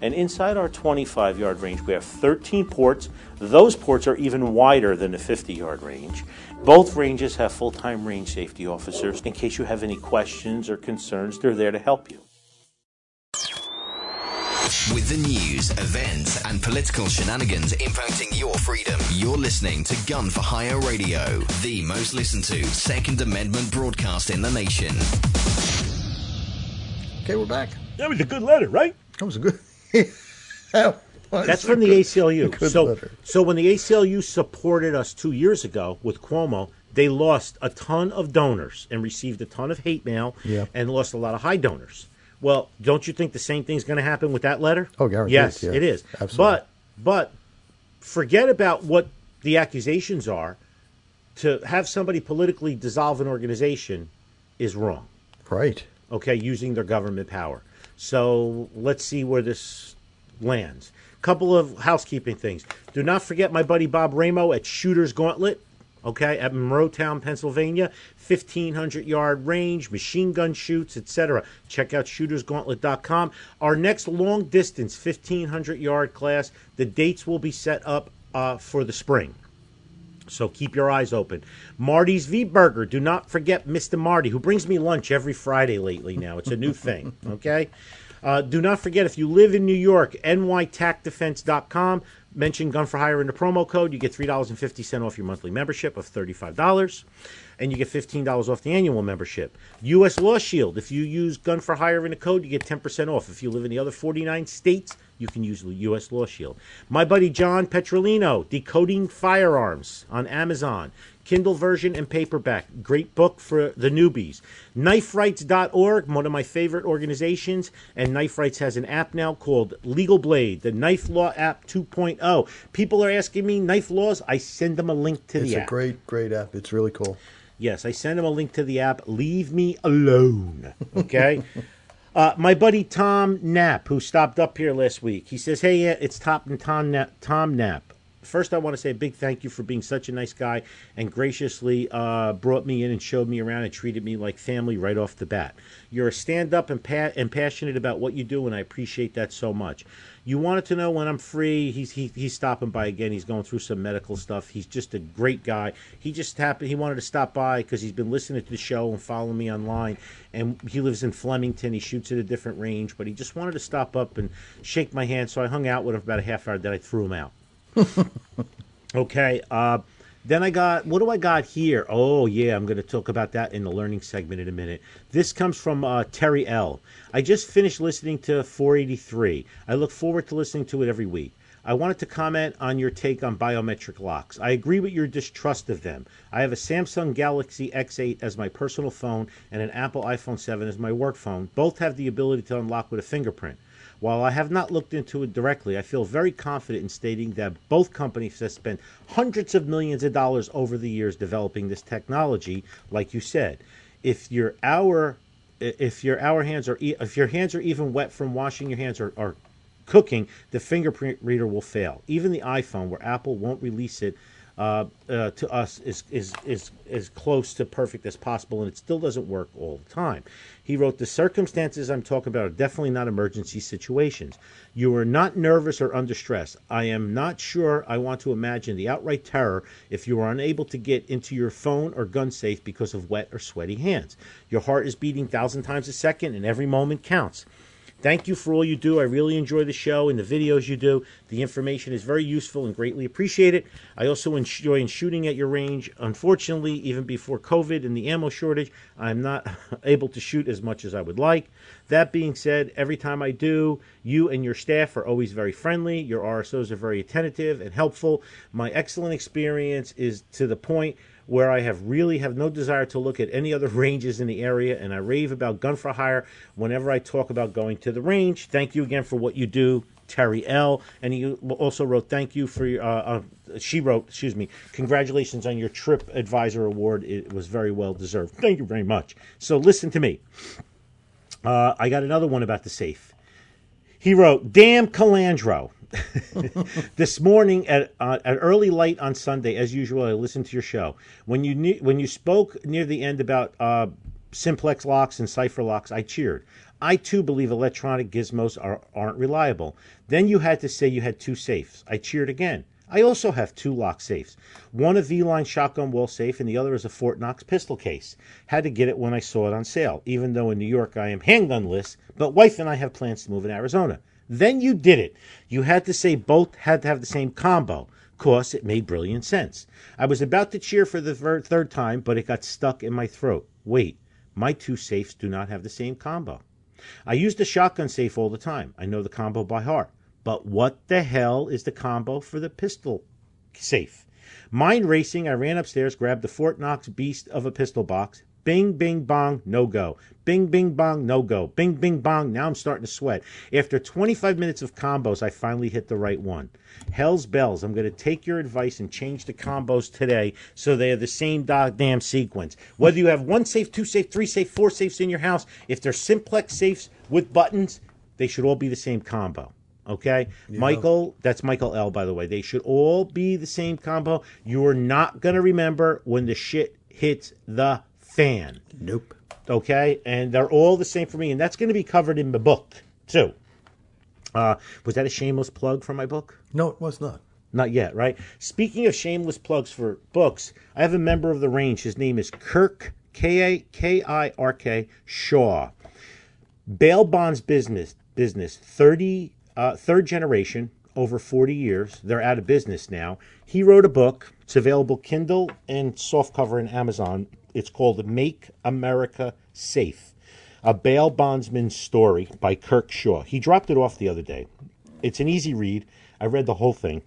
And inside our 25 yard range, we have 13 ports. Those ports are even wider than the 50 yard range. Both ranges have full time range safety officers. In case you have any questions or concerns, they're there to help you. With the news, events, and political shenanigans impacting your freedom, you're listening to Gun for Hire Radio, the most listened to Second Amendment broadcast in the nation. Okay, we're back. That was a good letter, right? That was a good. That That's from the good- ACLU. So, letter. so when the ACLU supported us two years ago with Cuomo, they lost a ton of donors and received a ton of hate mail Yeah. and lost a lot of high donors. Well, don't you think the same thing's going to happen with that letter? Oh, guaranteed, Yes, yeah. it is. Absolutely. But but forget about what the accusations are. To have somebody politically dissolve an organization is wrong Right. okay, using their government power. So let's see where this lands. Couple of housekeeping things. Do not forget my buddy Bob Ramo at Shooter's Gauntlet, okay, at Monroeton, Pennsylvania, 1500 yard range, machine gun shoots, etc. Check out shootersgauntlet.com. Our next long distance 1500 yard class, the dates will be set up uh, for the spring. So keep your eyes open. Marty's V Burger. Do not forget Mr. Marty, who brings me lunch every Friday lately now. It's a new thing, okay? Uh, do not forget, if you live in New York, nytacdefense.com. Mention Gun for Hire in the promo code. You get $3.50 off your monthly membership of $35. And you get $15 off the annual membership. U.S. Law Shield. If you use Gun for Hire in the code, you get 10% off. If you live in the other 49 states, you can use U.S. Law Shield. My buddy John Petrolino, Decoding Firearms on Amazon. Kindle version and paperback. Great book for the newbies. KnifeRights.org, one of my favorite organizations, and Knife Rights has an app now called Legal Blade, the Knife Law app 2.0. People are asking me knife laws. I send them a link to It's the a great, great app. It's really cool. Yes, I send him a link to the app. Leave me alone. Okay. uh, my buddy Tom Knapp, who stopped up here last week, he says, "Hey, yeah, it's Top and Tom Knapp. Tom Knapp. First, I want to say a big thank you for being such a nice guy and graciously uh, brought me in and showed me around and treated me like family right off the bat. You're a stand up and, pa- and passionate about what you do, and I appreciate that so much. You wanted to know when I'm free. He's he, he's stopping by again. He's going through some medical stuff. He's just a great guy. He just happened. He wanted to stop by because he's been listening to the show and following me online. And he lives in Flemington. He shoots at a different range, but he just wanted to stop up and shake my hand. So I hung out with him for about a half hour. Then I threw him out. Okay. Uh, then I got what do I got here? Oh yeah, I'm going to talk about that in the learning segment in a minute. This comes from uh, Terry L. I just finished listening to 483. I look forward to listening to it every week. I wanted to comment on your take on biometric locks. I agree with your distrust of them. I have a Samsung Galaxy S8 as my personal phone and an Apple iPhone 7 as my work phone. Both have the ability to unlock with a fingerprint. While I have not looked into it directly, I feel very confident in stating that both companies have spent hundreds of millions of dollars over the years developing this technology, like you said. If your hour if your hour hands are if your hands are even wet from washing your hands or, or cooking, the fingerprint reader will fail. Even the iPhone, where Apple won't release it uh, uh, to us, is, is is is close to perfect as possible, and it still doesn't work all the time. He wrote, "The circumstances I'm talking about are definitely not emergency situations. You are not nervous or under stress. I am not sure. I want to imagine the outright terror if you are unable to get into your phone or gun safe because of wet or sweaty hands. Your heart is beating thousand times a second, and every moment counts." Thank you for all you do. I really enjoy the show and the videos you do. The information is very useful and greatly appreciate it. I also enjoy shooting at your range. Unfortunately, even before COVID and the ammo shortage, I'm not able to shoot as much as I would like. That being said, every time I do, you and your staff are always very friendly. Your RSOs are very attentive and helpful. My excellent experience is to the point where I have really have no desire to look at any other ranges in the area, and I rave about gun for hire whenever I talk about going to the range. Thank you again for what you do, Terry L. And he also wrote, "Thank you for your." Uh, uh, she wrote, "Excuse me, congratulations on your Trip Advisor Award. It was very well deserved. Thank you very much." So listen to me. Uh, I got another one about the safe. He wrote, "Damn Colandro." this morning at uh, at early light on Sunday, as usual, I listened to your show. When you when you spoke near the end about uh, simplex locks and cipher locks, I cheered. I too believe electronic gizmos are, aren't reliable. Then you had to say you had two safes. I cheered again. I also have two lock safes. One a V-line shotgun wall safe, and the other is a Fort Knox pistol case. Had to get it when I saw it on sale, even though in New York I am handgunless, but wife and I have plans to move in Arizona. Then you did it. You had to say both had to have the same combo. Course, it made brilliant sense. I was about to cheer for the thir- third time, but it got stuck in my throat. Wait, my two safes do not have the same combo. I use the shotgun safe all the time. I know the combo by heart. But what the hell is the combo for the pistol safe? Mind racing, I ran upstairs, grabbed the Fort Knox beast of a pistol box. Bing, bing, bong, no go. Bing, bing, bong, no go. Bing, bing, bong, now I'm starting to sweat. After 25 minutes of combos, I finally hit the right one. Hell's bells, I'm going to take your advice and change the combos today so they are the same damn sequence. Whether you have one safe, two safe, three safe, four safes in your house, if they're simplex safes with buttons, they should all be the same combo. Okay, Michael, that's Michael L. By the way, they should all be the same combo. You are not gonna remember when the shit hits the fan. Nope. Okay, and they're all the same for me, and that's going to be covered in the book too. Uh, was that a shameless plug for my book? No, it was not. Not yet, right? Speaking of shameless plugs for books, I have a member of the range. His name is Kirk K A K I R K Shaw. Bail bonds business business 30 uh, third generation over 40 years. They're out of business now. He wrote a book. It's available Kindle and softcover in Amazon. It's called Make America Safe. A bail bondsman story by Kirk Shaw. He dropped it off the other day. It's an easy read. I read the whole thing.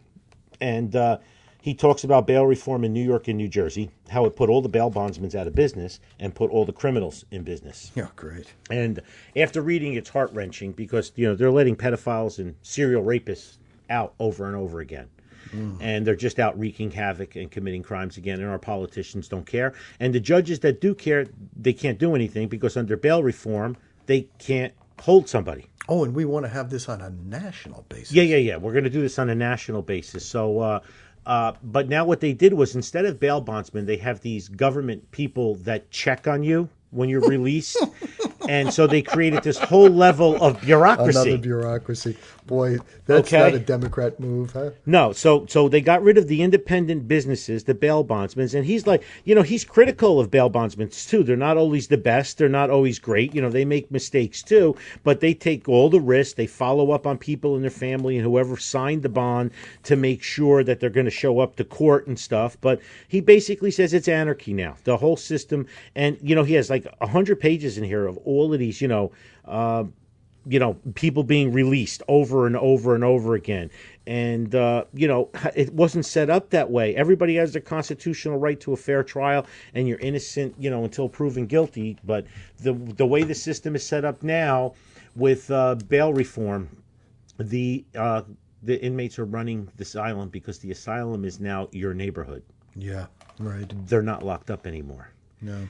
And uh, he talks about bail reform in New York and New Jersey, how it put all the bail bondsmen out of business and put all the criminals in business. Yeah, great. And after reading, it's heart wrenching because you know they're letting pedophiles and serial rapists out over and over again. And they're just out wreaking havoc and committing crimes again, and our politicians don't care. And the judges that do care, they can't do anything because under bail reform, they can't hold somebody. Oh, and we want to have this on a national basis. Yeah, yeah, yeah. We're going to do this on a national basis. So, uh, uh, but now what they did was instead of bail bondsmen, they have these government people that check on you when you're released. and so they created this whole level of bureaucracy. Another bureaucracy. Boy, that's Okay. not a Democrat move, huh? No, so so they got rid of the independent businesses, the bail bondsmen, and he's like, you know, he's critical of bail bondsmen too. They're not always the best. They're not always great. You know, they make mistakes too, but they take all the risks. They follow up on people in their family and whoever signed the bond to make sure that they're going to show up to court and stuff. But he basically says it's anarchy now, the whole system, and you know, he has like a hundred pages in here of all of these, you know. Uh, you know people being released over and over and over again and uh, you know it wasn't set up that way everybody has their constitutional right to a fair trial and you're innocent you know until proven guilty but the the way the system is set up now with uh, bail reform the uh, the inmates are running this asylum because the asylum is now your neighborhood Yeah, right. they're not locked up anymore No.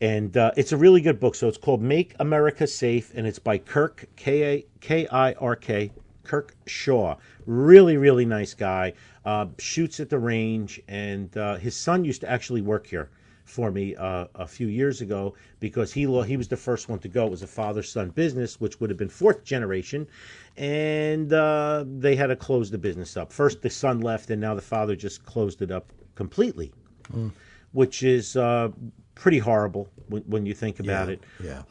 And uh, it's a really good book. So it's called "Make America Safe," and it's by Kirk K A K I R K Kirk Shaw. Really, really nice guy. Uh, shoots at the range, and uh, his son used to actually work here for me uh, a few years ago because he he was the first one to go. It was a father son business, which would have been fourth generation, and uh, they had to close the business up. First, the son left, and now the father just closed it up completely which is uh, pretty horrible when, when you think about it. Yeah.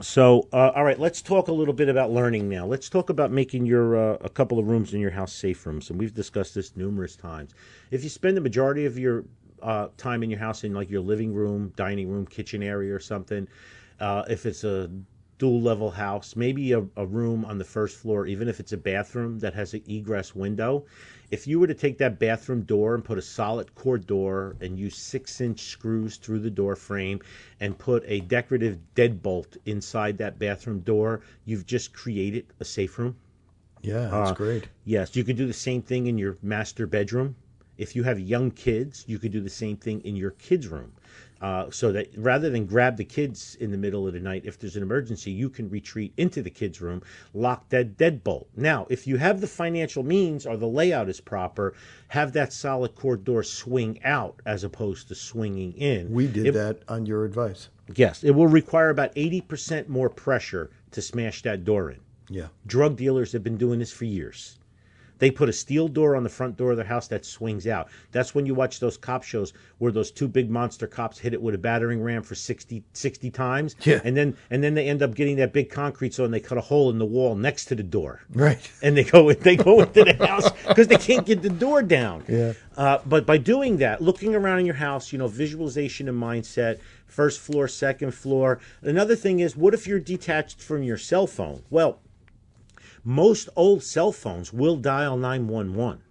So, uh, all right, let's talk a little bit about learning now. Let's talk about making your uh, a couple of rooms in your house safe rooms, and we've discussed this numerous times. If you spend the majority of your uh, time in your house in like your living room, dining room, kitchen area, or something, uh, if it's a dual level house, maybe a, a room on the first floor, even if it's a bathroom that has an egress window. If you were to take that bathroom door and put a solid core door and use six inch screws through the door frame and put a decorative deadbolt inside that bathroom door, you've just created a safe room. Yeah, that's Uh, great. Yes, you could do the same thing in your master bedroom. If you have young kids, you could do the same thing in your kids' room. Uh, so that rather than grab the kids in the middle of the night, if there's an emergency, you can retreat into the kids' room, lock that deadbolt. Now, if you have the financial means or the layout is proper, have that solid core door swing out as opposed to swinging in. We did It- that on your advice. Yes, it will require about 80% more pressure to smash that door in. Yeah. Drug dealers have been doing this for years. They put a steel door on the front door of their house that swings out. That's when you watch those cop shows where those two big monster cops hit it with a battering ram for 60, 60 times. Yeah. And then and then they end up getting that big concrete saw and they cut a hole in the wall next to the door. Right. And they go they go into the house because they can't get the door down. Yeah. Uh, but by doing that, looking around in your house, you know, visualization and mindset, first floor, second floor. Another thing is, what if you're detached from your cell phone? Well, most old cell phones will dial 911.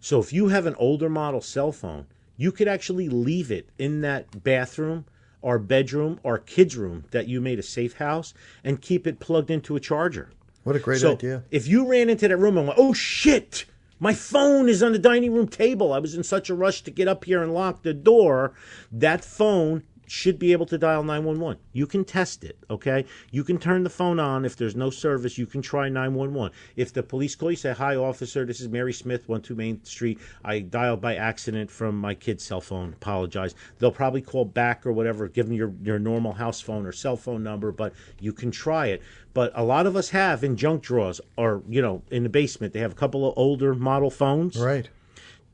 So if you have an older model cell phone, you could actually leave it in that bathroom or bedroom or kids' room that you made a safe house and keep it plugged into a charger. What a great so idea. if you ran into that room and went, oh shit, my phone is on the dining room table. I was in such a rush to get up here and lock the door. That phone should be able to dial 911. You can test it, okay? You can turn the phone on. If there's no service, you can try 911. If the police call you, say, Hi, officer, this is Mary Smith, 12 Main Street. I dialed by accident from my kid's cell phone. Apologize. They'll probably call back or whatever, give them your, your normal house phone or cell phone number, but you can try it. But a lot of us have in junk drawers or, you know, in the basement, they have a couple of older model phones Right.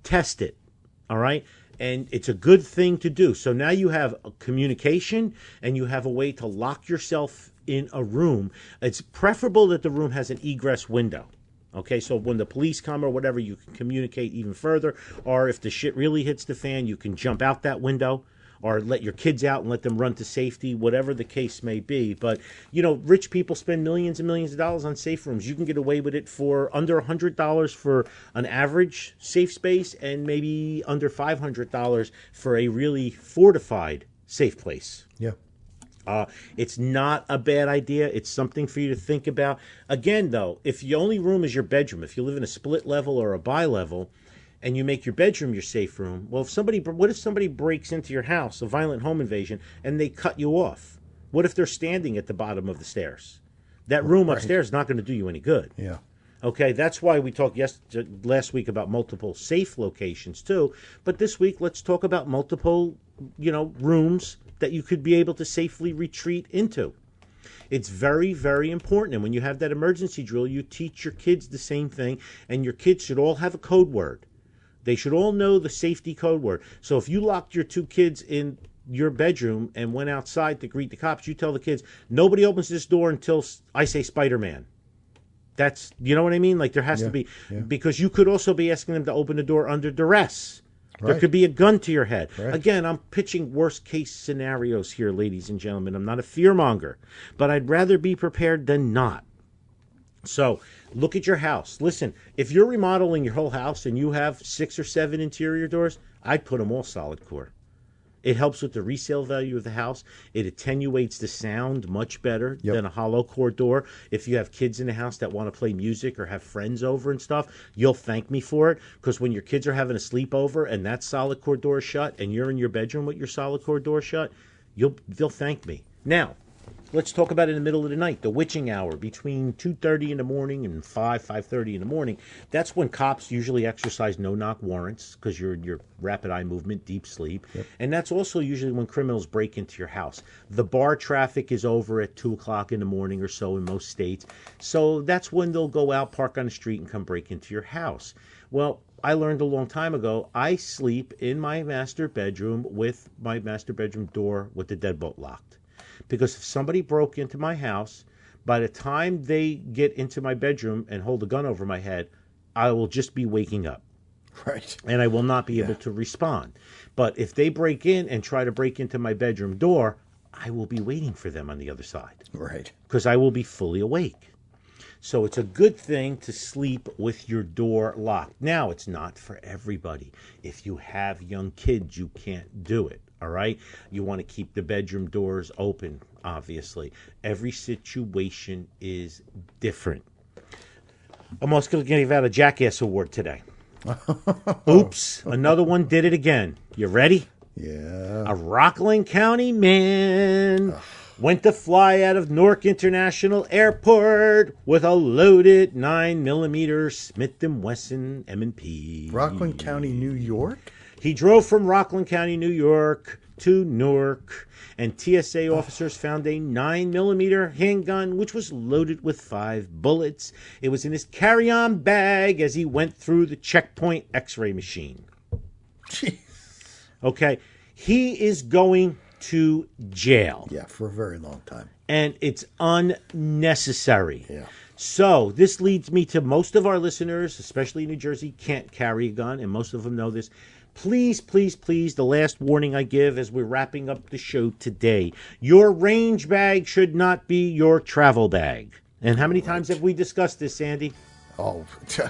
test it. All right. And it's a good thing to do. So now you have a communication and you have a way to lock yourself in a room. It's preferable that the room has an egress window. Okay, so when the police come or whatever, you can communicate even further. Or if the shit really hits the fan, you can jump out that window or let your kids out and let them run to safety, whatever the case may be. But, you know, rich people spend millions and millions of dollars on safe rooms. You can get away with it for under $100 for an average safe space and maybe under $500 for a really fortified safe place. Yeah. Uh, it's not a bad idea. It's something for you to think about. Again, though, if your only room is your bedroom, if you live in a split level or a bi level, and you make your bedroom your safe room, well, if somebody, what if somebody breaks into your house, a violent home invasion, and they cut you off? What if they're standing at the bottom of the stairs? That room upstairs is not going to do you any good. Yeah. Okay, that's why we talked yes, last week about multiple safe locations too. But this week, let's talk about multiple, you know, rooms that you could be able to safely retreat into. It's very, very important. And when you have that emergency drill, you teach your kids the same thing, and your kids should all have a code word. They should all know the safety code word. So if you locked your two kids in your bedroom and went outside to greet the cops, you tell the kids, nobody opens this door until I say Spider Man. That's you know what I mean. Like there has to be because you could also be asking them to open the door under duress. There Right. could be a gun to your head. Right. Again, I'm pitching worst case scenarios here, ladies and gentlemen. I'm not a fearmonger, but I'd rather be prepared than not. So look at your house. Listen, if you're remodeling your whole house and you have six or seven interior doors, I'd put them all solid core. It helps with the resale value of the house. It attenuates the sound much better Yep. than a hollow core door. If you have kids in the house that want to play music or have friends over and stuff, you'll thank me for it. Because when your kids are having a sleepover and that solid core door is shut and you're in your bedroom with your solid core door shut, you'll they'll thank me. Now, let's talk about in the middle of the night, the witching hour between 2:30 in the morning and 5 5:30 in the morning. That's when cops usually exercise no-knock warrants because you're in your rapid eye movement, deep sleep, and that's also usually when criminals break into your house. The bar traffic is over at two o'clock in the morning or so in most states, so that's when they'll go out, park on the street, and come break into your house. Well. I learned a long time ago. I sleep in my master bedroom with my master bedroom door with the deadbolt locked because if somebody broke into my house, by the time they get into my bedroom and hold a gun over my head, I will just be waking up Right. and I will not be able to respond. But if they break in and try to break into my bedroom door, I will be waiting for them on the other side Right. because I will be fully awake. So it's a good thing to sleep with your door locked. Now, it's not for everybody. If you have young kids, you can't do it. All right. You want to keep the bedroom doors open, obviously. Every situation is different. I'm also going to give out a Jackass Award today. Oops. Another one did it again. You ready? Yeah. A Rockland County man went to fly out of Newark International Airport with a loaded 9 millimeter Smith & Wesson M&P. Rockland County, New York. He drove from Rockland County, New York to Newark, and TSA officers found a 9 millimeter handgun which was loaded with five bullets. It was in his carry on bag as he went through the checkpoint x ray machine. Jeez. Okay, he is going to jail Yeah, for a very long time. and it's unnecessary. Yeah. So this leads me to most of our listeners, especially in New Jersey, can't carry a gun, and most of them know this. Please, please, please, the last warning I give as we're wrapping up the show today your range bag should not be your travel bag. And how many times have we discussed this, Sandy? Oh,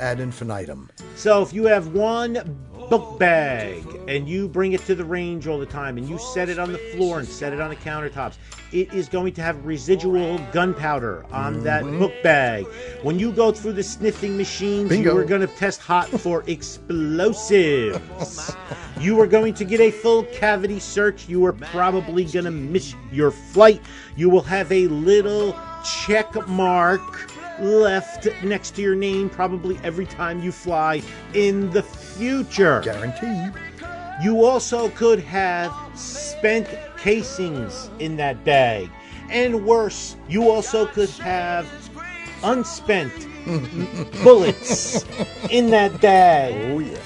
ad infinitum. So if you have one book bag and you bring it to the range all the time and you set it on the floor and set it on the countertops, it is going to have residual gunpowder on that mm-hmm. book bag. When you go through the sniffing machines, Bingo. you are going to test hot for explosives. you are going to get a full cavity search. You are probably going to miss your flight. You will have a little check mark left next to your name probably every time you fly in the future. Guaranteed. You also could have spent casings in that bag. And worse, you also could have unspent bullets in that bag. Oh yeah.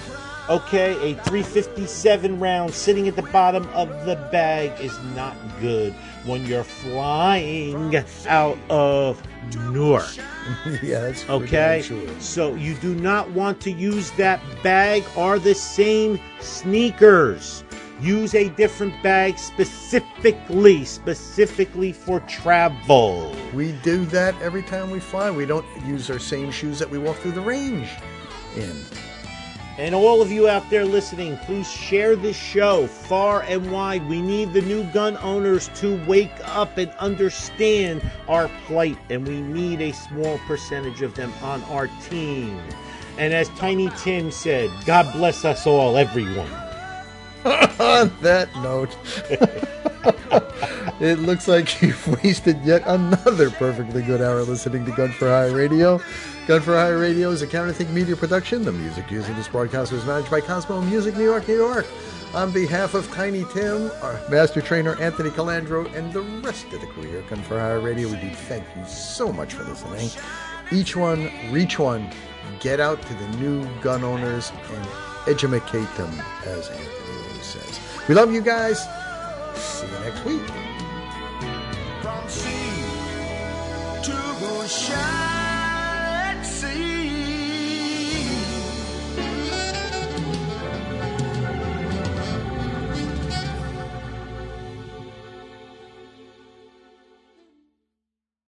Okay, a 357 round sitting at the bottom of the bag is not good when you're flying out of Newark. yeah, that's Okay, sure. so you do not want to use that bag or the same sneakers. Use a different bag specifically, specifically for travel. We do that every time we fly. We don't use our same shoes that we walk through the range in. And all of you out there listening, please share this show far and wide. We need the new gun owners to wake up and understand our plight, and we need a small percentage of them on our team. And as Tiny Tim said, God bless us all, everyone. On that note, it looks like you've wasted yet another perfectly good hour listening to Gun for Hire Radio. Gun for Hire Radio is a Counterthink media production. The music used in this broadcast was managed by Cosmo Music New York, New York. On behalf of Tiny Tim, our master trainer Anthony Colandro, and the rest of the crew here at Gun for Hire Radio, we do thank you so much for listening. Each one, reach one, get out to the new gun owners and educate them, as Anthony always says. We love you guys. See you next week. from sea to shine.